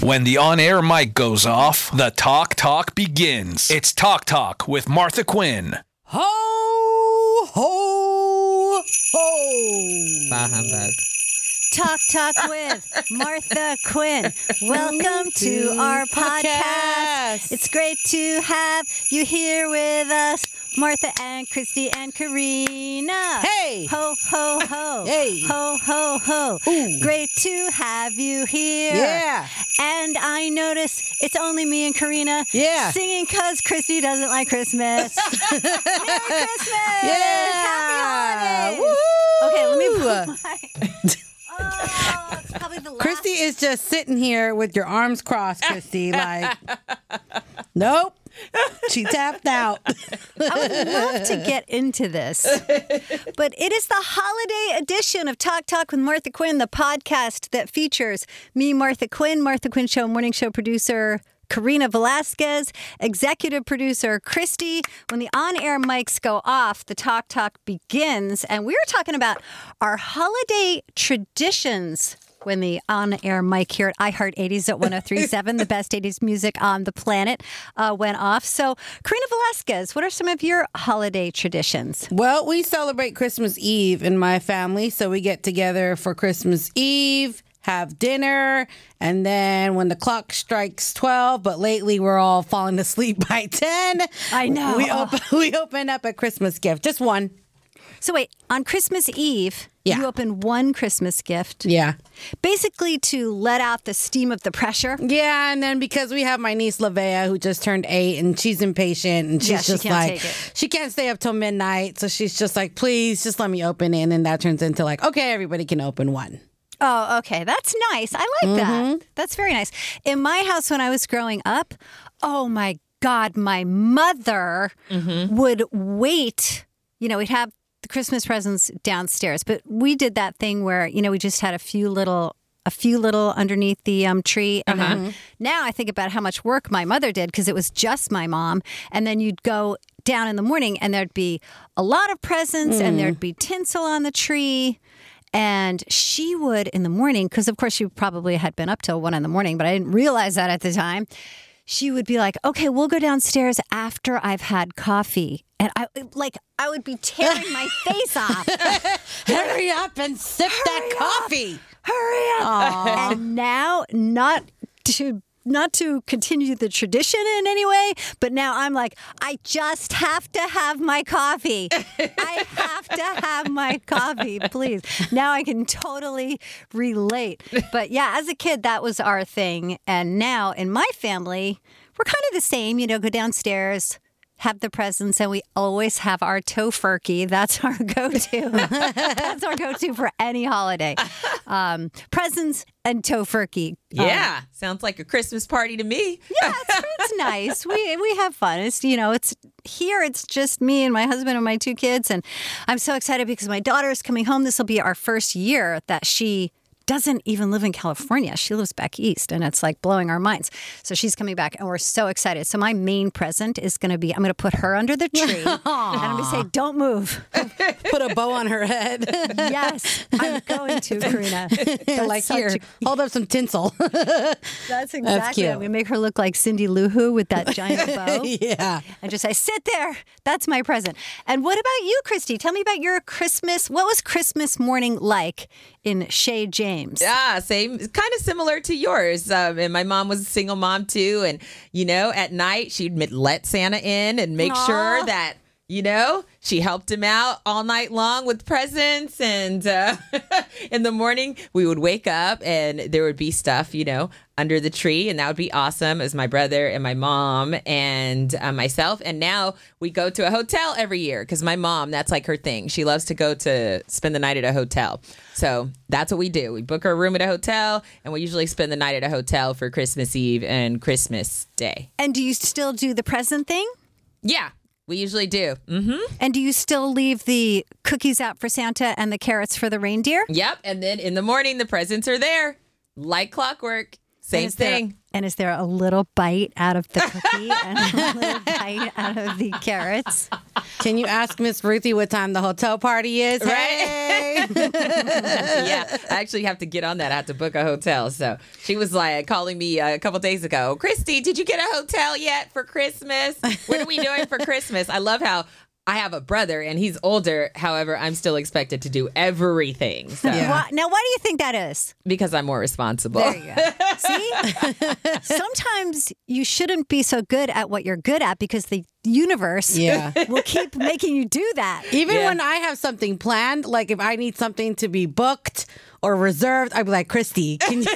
When the on air mic goes off, the Talk Talk begins. It's Talk Talk with Martha Quinn. Ho, ho, ho. Bah humbug. Talk Talk with Martha Quinn. Welcome to our podcast. It's great to have you here with us, Martha and Christie and Karena. Hey. Ho, ho, ho. Hey. Ho, ho, ho. Ooh. Great to have you here. Yeah. And I notice it's only me and Karena Yeah. singing because Christie doesn't like Christmas. Merry Christmas. Happy holidays. Okay, let me put my. Oh, it's probably the last. Christie is just sitting here with your arms crossed, Christie, like, nope. She tapped out. I would love to get into this, but it is the holiday edition of Talk Talk with Martha Quinn, the podcast that features me, Martha Quinn, Martha Quinn Show morning show producer. Karena Velazquez, executive producer Christie. When the on air mics go off, the Talk Talk begins. And we're talking about our holiday traditions when the on air mic here at iHeart 80s at 1037, the best 80s music on the planet, uh, went off. So, Karena Velazquez, what are some of your holiday traditions? well, we celebrate Christmas Eve in my family. So we get together for Christmas Eve, have dinner, and then when the clock strikes 12, but lately we're all falling asleep by 10. I know. We, open, we open up a Christmas gift, just one. So, wait, on Christmas Eve, Yeah. you open one Christmas gift, Yeah. basically to let out the steam of the pressure. Yeah, and then because we have my niece Lavea who just turned eight and she's impatient and she's Yeah, she just can't like she can't stay up till midnight, so she's just like, please just let me open it, and then that turns into like, okay, everybody can open one. Oh, okay. That's nice. I like that. Mm-hmm. That's very nice. In my house, when I was growing up, oh my God, my mother mm-hmm. would wait. You know, we'd have Christmas presents downstairs, but we did that thing where, you know, we just had a few little. A few little underneath the um, tree. And then now I think about how much work my mother did because it was just my mom. And then you'd go down in the morning and there'd be a lot of presents and there'd be tinsel on the tree. And she would in the morning, because of course she probably had been up till one in the morning, but I didn't realize that at the time. She would be like, okay, we'll go downstairs after I've had coffee. And I like I would be tearing my face off. Hurry up and sip that coffee. Hurry up. And now not to not to continue the tradition in any way, but now I'm like, I just have to have my coffee. I have to have my coffee, please. Now I can totally relate. But yeah, as a kid, that was our thing. And now in my family, we're kind of the same, you know, go downstairs. Have the presents, and we always have our tofurkey. That's our go-to. That's our go-to for any holiday. Um, presents and tofurkey. Um, Yeah, sounds like a Christmas party to me. yeah, it's, it's nice. We we have fun. It's you know, it's here. It's just me and my husband and my two kids, and I'm so excited because my daughter is coming home. This will be our first year that she doesn't even live in California. She lives back east, and it's like blowing our minds. So she's coming back, and we're so excited. So my main present is going to be I'm going to put her under the tree, and I'm going to say, "Don't move." Put a bow on her head. yes, I'm going to, Karena. Like here, a- hold up some tinsel. That's exactly. That's cute. it. We make her look like Cindy Lou Who with that giant bow. yeah. and just say, sit there. That's my present. And what about you, Christie? Tell me about your Christmas. What was Christmas morning like in Shea Shay James? Yeah, same, kind of similar to yours. Um, and my mom was a single mom too. And, you know, at night she'd let Santa in and make Aw. sure that, you know, she helped him out all night long with presents. And uh, in the morning, we would wake up and there would be stuff, you know, under the tree. And that would be awesome as my brother and my mom and uh, myself. And now we go to a hotel every year because my mom, that's like her thing. She loves to go to spend the night at a hotel. So that's what we do. We book our room at a hotel and we usually spend the night at a hotel for Christmas Eve and Christmas Day. And do you still do the present thing? Yeah, we usually do. hmm And do you still leave the cookies out for Santa and the carrots for the reindeer? Yep. And then in the morning, the presents are there like clockwork. Same thing. And is there a little bite out of the cookie and a little bite out of the carrots? Can you ask Miss Ruthie what time the hotel party is? Hey. yeah, I actually have to get on that. I have to book a hotel. So she was like calling me uh, a couple days ago. Christie, did you get a hotel yet for Christmas? What are we doing for Christmas? I love how I have a brother and he's older. However, I'm still expected to do everything. So Yeah. Why, now, why do you think that is? because I'm more responsible. There you go. See? Sometimes you shouldn't be so good at what you're good at because the universe Yeah. will keep making you do that. Even Yeah. when I have something planned, like if I need something to be booked or reserved, I'd be like, Christie, can you,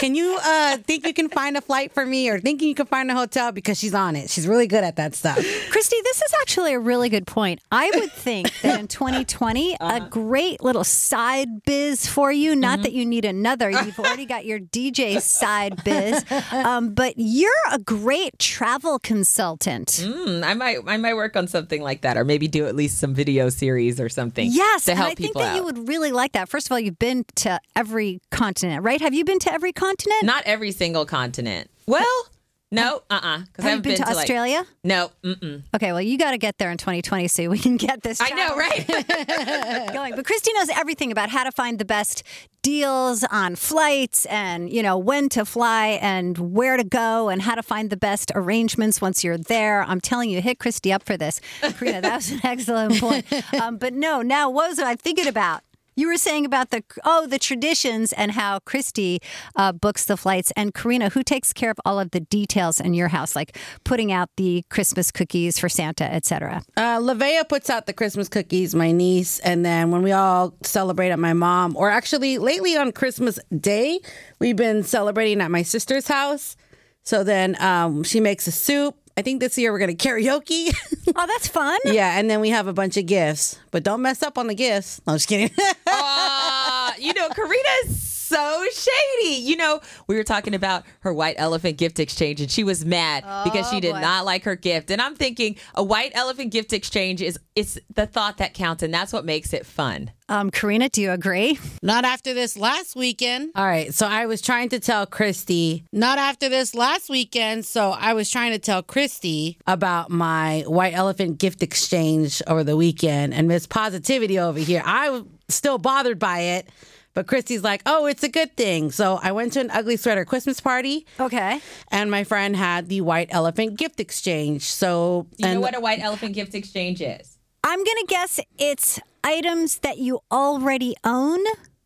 can you uh, think you can find a flight for me or thinking you can find a hotel because she's on it. She's really good at that stuff. Christie, this is actually a really good point. I would think that in 2020, a great little side biz for you, not that you need another. You've already got your DJ side biz, um, but you're a great travel consultant. Hmm, I might I might work on something like that or maybe do at least some video series or something. Yes, to and help I think people that out. you would really like that. First of all, you've been to every continent, right? Have you been to every continent? Not every single continent. Well, no, uh uh Because Have I've you been, to like- Australia? no, mm-mm. Okay, well, you got to get there in 2020 so we can get this. I know, right? going. But Christie knows everything about how to find the best deals on flights and, you know, when to fly and where to go and how to find the best arrangements once you're there. I'm telling you, hit Christie up for this. Karena, that was an excellent point. Um, but no, now what was I thinking about? You were saying about the oh the traditions and how Christie uh, books the flights and Karena who takes care of all of the details in your house like putting out the Christmas cookies for Santa etc. Uh, Lavea puts out the Christmas cookies, my niece, and then when we all celebrate at my mom, or actually lately on Christmas Day, we've been celebrating at my sister's house. So then um, she makes a soup. I think this year we're gonna karaoke. Oh, that's fun. yeah, and then we have a bunch of gifts, but don't mess up on the gifts. No, I'm just kidding. Uh, you know, Karena's so shady. You know, we were talking about her white elephant gift exchange, and she was mad because she did boy. not like her gift. And I'm thinking, a white elephant gift exchange is it's the thought that counts, and that's what makes it fun. Um, Karena, do you agree? Not after this last weekend. All right. So I was trying to tell Christie, not after this last weekend. So I was trying to tell Christie about my white elephant gift exchange over the weekend and Miss Positivity over here. I was still bothered by it. But Christie's like, oh, it's a good thing. So I went to an ugly sweater Christmas party Okay. and my friend had the white elephant gift exchange. So, You and know what a white elephant gift exchange is? I'm going to guess it's items that you already own.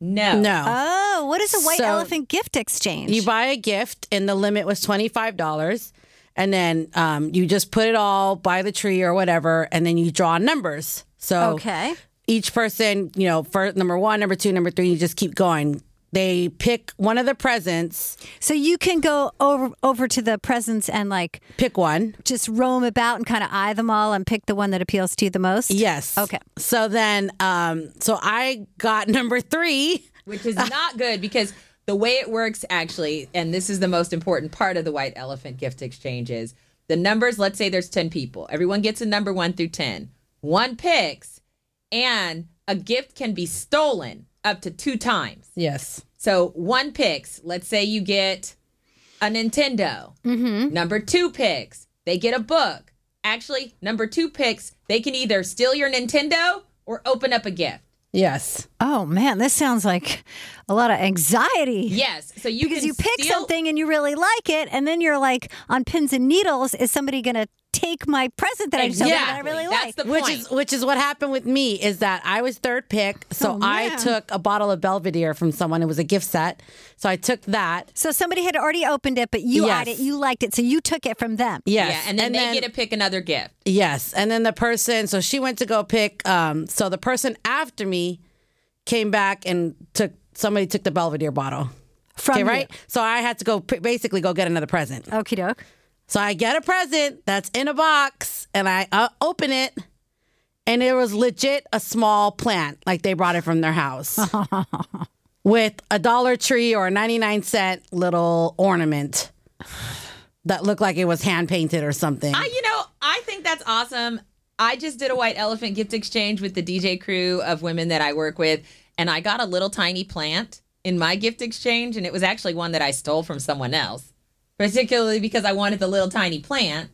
No. no. Oh, what is a white So, elephant gift exchange? You buy a gift, and the limit was twenty five dollars, and then um, you just put it all by the tree or whatever, and then you draw numbers. So okay. Each person, you know, for number one, number two, number three, you just keep going. They pick one of the presents, So you can go over over to the presents and like pick one. just roam about and kind of eye them all and pick the one that appeals to you the most. Yes. Okay. So then, um, so I got number three. which is not good because the way it works actually and this is the most important part of the white elephant gift exchange is the numbers let's say there's 10 people everyone gets a number 1 through 10 one picks and a gift can be stolen up to two times Yes. so one picks let's say you get a nintendo mm-hmm. number two picks they get a book actually number two picks they can either steal your nintendo or open up a gift Yes. Oh man, this sounds like a lot of anxiety. yes so you Because can you pick steal- something and you really like it, and then you're like on pins and needles. Is somebody going to take my present that I just opened that I Exactly. really That's like? the Which is which is what happened with me is that I was third pick, so Oh, I took a bottle of Belvedere from someone. It was a gift set, so I took that. so somebody had already opened it, but you Yes. eyed it, you liked it, so you took it from them. Yes, Yeah, and then they get to pick another gift. yes, and then the person. So she went to go pick. Um, so the person after me came back and took somebody took the Belvedere bottle. From Okay, you. right. So I had to go basically go get another present. Okie doke. So I get a present that's in a box and I uh, open it and it was legit a small plant like they brought it from their house with a Dollar Tree or a 99 cent little ornament that looked like it was hand painted or something. I, you know, I think that's awesome. I just did a white elephant gift exchange with the DJ crew of women that I work with, and I got a little tiny plant in my gift exchange, and it was actually one that I stole from someone else, particularly because I wanted the little tiny plant.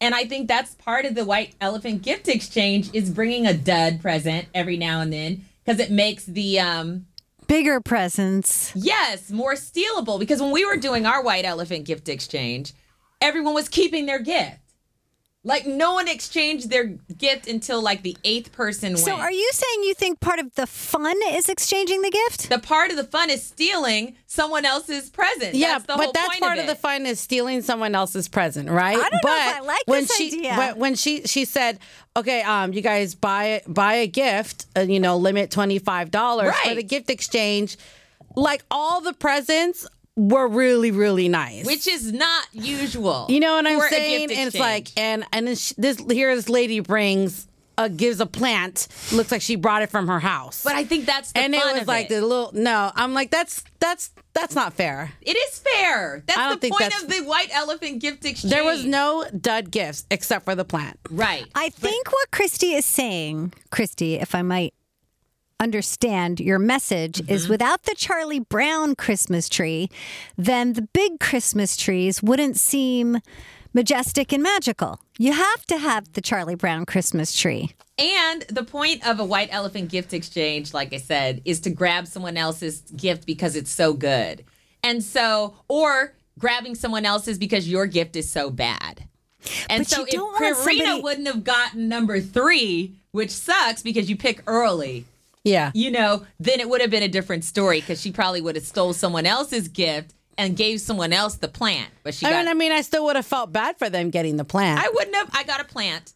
And I think that's part of the white elephant gift exchange is bringing a dud present every now and then because it makes the um Bigger presents. yes more stealable. Because when we were doing our white elephant gift exchange, everyone was keeping their gift. Like no one exchanged their gift until like the eighth person So went. are you saying you think part of the fun is exchanging the gift? the part of the fun is stealing someone else's present. Yeah, that's the but whole that's point part of, of, the fun is stealing someone else's present, right? I don't know but if I like when this she, idea. But when she she said, "Okay, um, you guys buy buy a gift, uh, you know, limit twenty five dollars for Right. the gift exchange," like all the presents were really really nice. which is not usual. you know what I'm for a gift saying? And it's like, and and then she, this here this lady brings. Uh, gives a plant. Looks like she brought it from her house. but I think that's the and it fun was of like it. the little no. I'm like that's that's that's not fair. It is fair. That's I don't the think point that's- of the white elephant gift exchange. There was no dud gifts except for the plant. right. I think what Christie is saying, Christie, if I might understand your message, Mm-hmm. is without the Charlie Brown Christmas tree, then the big Christmas trees wouldn't seem majestic and magical. You have to have the Charlie Brown Christmas tree. And the point of a white elephant gift exchange, like I said, is to grab someone else's gift because it's so good. And so, or grabbing someone else's because your gift is so bad. And But so if Karena somebody- wouldn't have gotten number three, which sucks because you pick early, Yeah. you know, then it would have been a different story because she probably would have stole someone else's gift and gave someone else the plant. But she I got mean, I mean, I still would have felt bad for them getting the plant. I wouldn't have. I got a plant.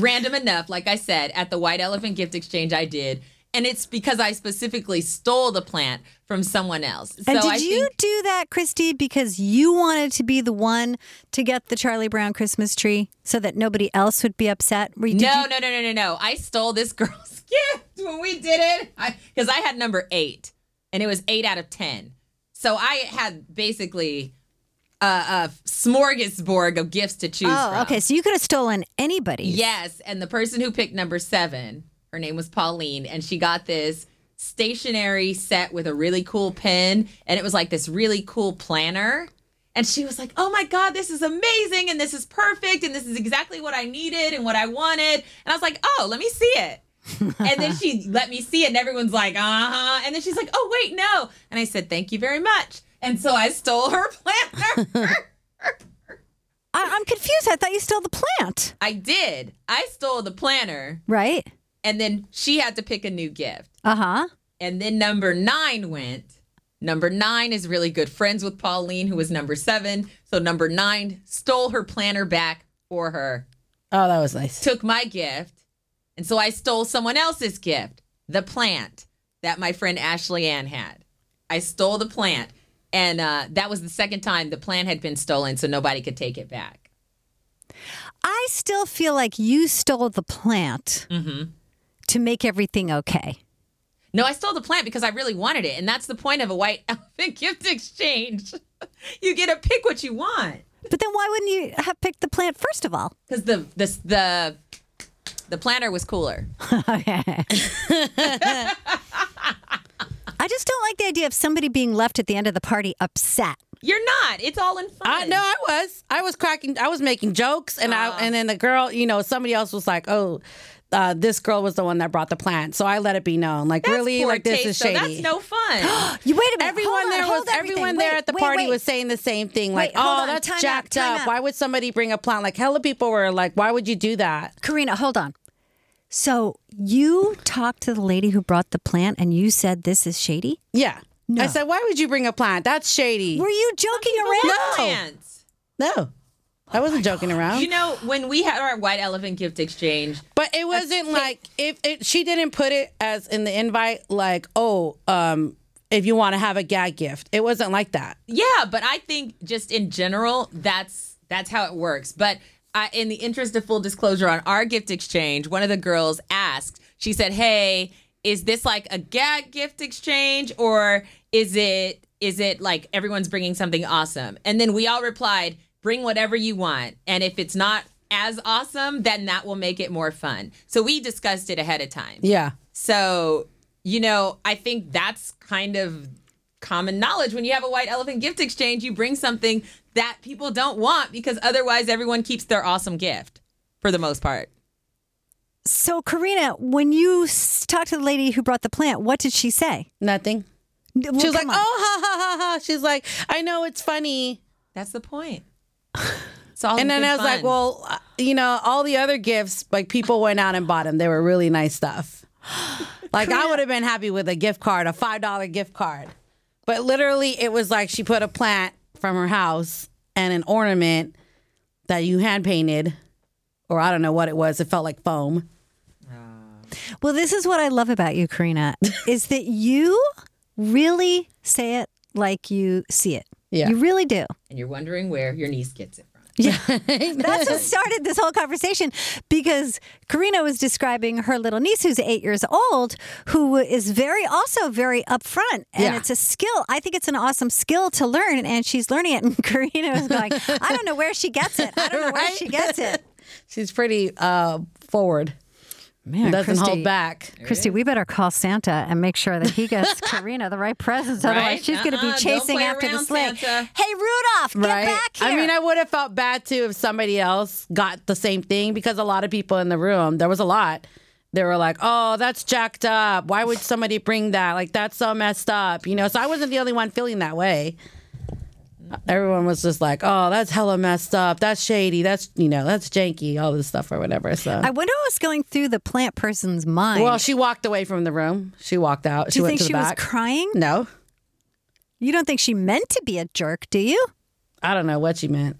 Random enough, like I said, at the White Elephant gift exchange, I did. And it's because I specifically stole the plant from someone else. And so did I you think do that, Christie, because you wanted to be the one to get the Charlie Brown Christmas tree so that nobody else would be upset? You, no, you- no, no, no, no, no. I stole this girl's gift when we did it because I, had number eight, and it was eight out of ten. So I had basically a, a smorgasbord of gifts to choose Oh, from. okay. So you could have stolen anybody. Yes, and the person who picked number seven, her name was Pauline, and she got this stationery set with a really cool pen, and it was like this really cool planner. And she was like, "Oh my god, this is amazing, and this is perfect, and this is exactly what I needed and what I wanted." And I was like, "Oh, let me see it." and then she let me see it, and everyone's like, "Uh huh." And then she's like, "Oh wait, no." And I said, "Thank you very much." And so I stole her planner. I- I'm confused. I thought you stole the plant, I did. I stole the planner. right? And then she had to pick a new gift. Uh huh. And then number nine went. Number nine is really good friends with Pauline, who was number seven. So number nine stole her planner back for her, oh, that was nice. took my gift. And so I stole someone else's gift, the plant that my friend Ashley Ann had. I stole the plant. And uh, that was the second time the plant had been stolen, so nobody could take it back. I still feel like you stole the plant Mm-hmm. To make everything okay. No, I stole the plant because I really wanted it. And that's the point of a white elephant gift exchange. you get to pick what you want. But then why wouldn't you have picked the plant first of all? Because the, the the the planner was cooler. Okay. I just don't like the idea of somebody being left at the end of the party upset. You're not. It's all in fun. I no, I was. I was cracking. I was making jokes, and Ah. I and then the girl, you know, somebody else was like, "Oh, uh, this girl was the one that brought the plant." So I let it be known, like, That's really, poor like this taste, is though. shady. That's no fun. You wait a minute. Everyone hold on, there hold was everything. everyone there at the wait, party wait. was saying the same thing, like, Wait, "Oh, on. that's Time jacked time up. out. Why would somebody bring a plant?" Like, hella people were like, "Why would you do that?" Karena, hold on. So you talked to the lady who brought the plant and you said this is shady? Yeah, No. I said, "Why would you bring a plant? That's shady." Were you joking around? No. Plants. no, I wasn't joking around. You know, when we had our white elephant gift exchange, But it wasn't like if it, she didn't put it as in the invite, like, oh, um, if you want to have a gag gift. It wasn't like that. yeah, but I think just in general, that's that's how it works. But I, in the interest of full disclosure, on our gift exchange, one of the girls asked. She said, "Hey, is this like a gag gift exchange, or is it is it like everyone's bringing something awesome?" And then we all replied, "Bring whatever you want, and if it's not." As awesome, then that will make it more fun. So we discussed it ahead of time. Yeah. So you know, I think that's kind of common knowledge. When you have a white elephant gift exchange, you bring something that people don't want because otherwise everyone keeps their awesome gift for the most part. So, Karena, when you s- talked to the lady who brought the plant, what did she say? Nothing. Well, She was like, come oh, ha, ha, ha, ha. She's like, I know it's funny. That's the point. And then I was like, well, uh, you know, all the other gifts, like people went out and bought them. They were really nice stuff. Like I would have been happy with a gift card, a five dollar gift card. But literally, it was like she put a plant from her house and an ornament that you hand painted, or I don't know what it was. It felt like foam. Well, this is what I love about you, Karena, is that you really say it like you see it. Yeah. You really do. and you're wondering where your niece gets it from. Yeah, That's what started this whole conversation because Karena was describing her little niece who's eight years old, who is very, also very upfront. And Yeah. it's a skill. I think it's an awesome skill to learn. And she's learning it. And Karena was going, I don't know where she gets it. I don't know where she gets it. She's pretty uh, forward. Man, Doesn't Christie- hold back. Christie, we better call Santa and make sure that he gets Karena the right presents. Otherwise, Right? she's going to Uh-uh, be don't chasing after the around, sleigh. Santa. Hey, Rudolph, get right? back here. I mean, I would have felt bad too if somebody else got the same thing because a lot of people in the room, there was a lot. They were like, "Oh, that's jacked up. Why would somebody bring that? Like that's so messed up." You know, so I wasn't the only one feeling that way. Everyone was just like, "Oh, that's hella messed up. That's shady. That's you know, that's janky. All this stuff or whatever." So, I wonder what was going through the plant person's mind. well, she walked away from the room. She walked out. Do She you went think to the she back. was crying? no, You don't think she meant to be a jerk, do you? I don't know what she meant.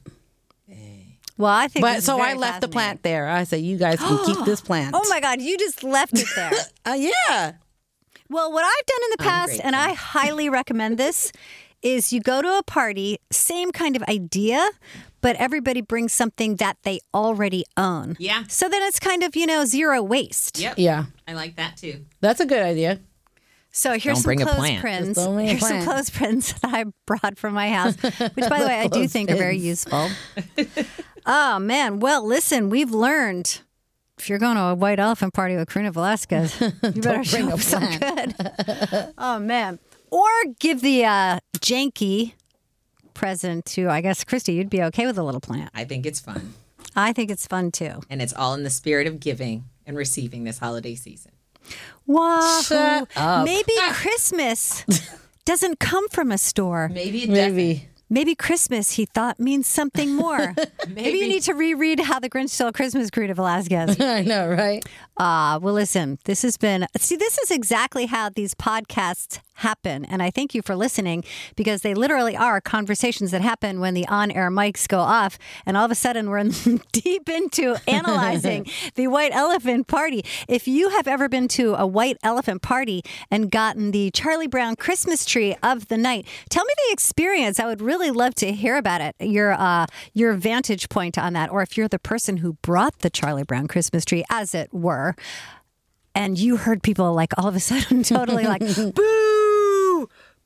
Well, I think. But so I left the plant there. I said, "You guys can keep this plant." Oh my God, you just left it there. Uh, yeah. well, what I've done in the past, and I highly recommend this, is you go to a party, same kind of idea, but everybody brings something that they already own. Yeah. So then it's kind of, you know, zero waste. Yep. Yeah. I like that too. That's a good idea. So here's Don't some bring a clothes plant. prints. Just don't bring a Here's some plant. clothes prints that I brought from my house, which, by the way, I do think are very useful. oh man! Well, listen, we've learned. If you're going to a white elephant party with Karena Velazquez, you better show bring a up so good. oh man! Or give the uh, janky present to, I guess, Christie. You'd be okay with a little plant. I think it's fun. I think it's fun too. And it's all in the spirit of giving and receiving this holiday season. Wow! Shut up. Maybe Christmas doesn't come from a store. Maybe it doesn't. Maybe. Maybe Christmas, he thought, means something more. Maybe. you need to reread How the Grinch Stole Christmas, Karena Velazquez. I know, right? Ah, well, listen, this has been, see, this is exactly how these podcasts happen. And I thank you for listening because they literally are conversations that happen when the on air mics go off. And all of a sudden, we're in, deep into analyzing the white elephant party. If you have ever been to a white elephant party and gotten the Charlie Brown Christmas tree of the night, tell me the experience. I would really love to hear about it, your, uh, your vantage point on that. Or if you're the person who brought the Charlie Brown Christmas tree, as it were and you heard people like all of a sudden totally like boo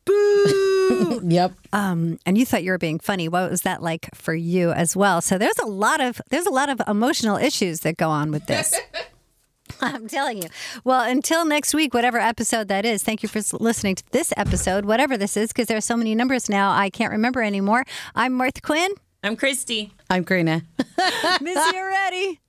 boo Yep. um and you thought you were being funny what was that like for you as well so there's a lot of there's a lot of emotional issues that go on with this I'm telling you. Well, until next week, whatever episode that is, thank you for listening to this episode, whatever this is, because there's so many numbers now, I can't remember anymore. I'm Martha Quinn. I'm Christie. I'm Karena. Miss you already.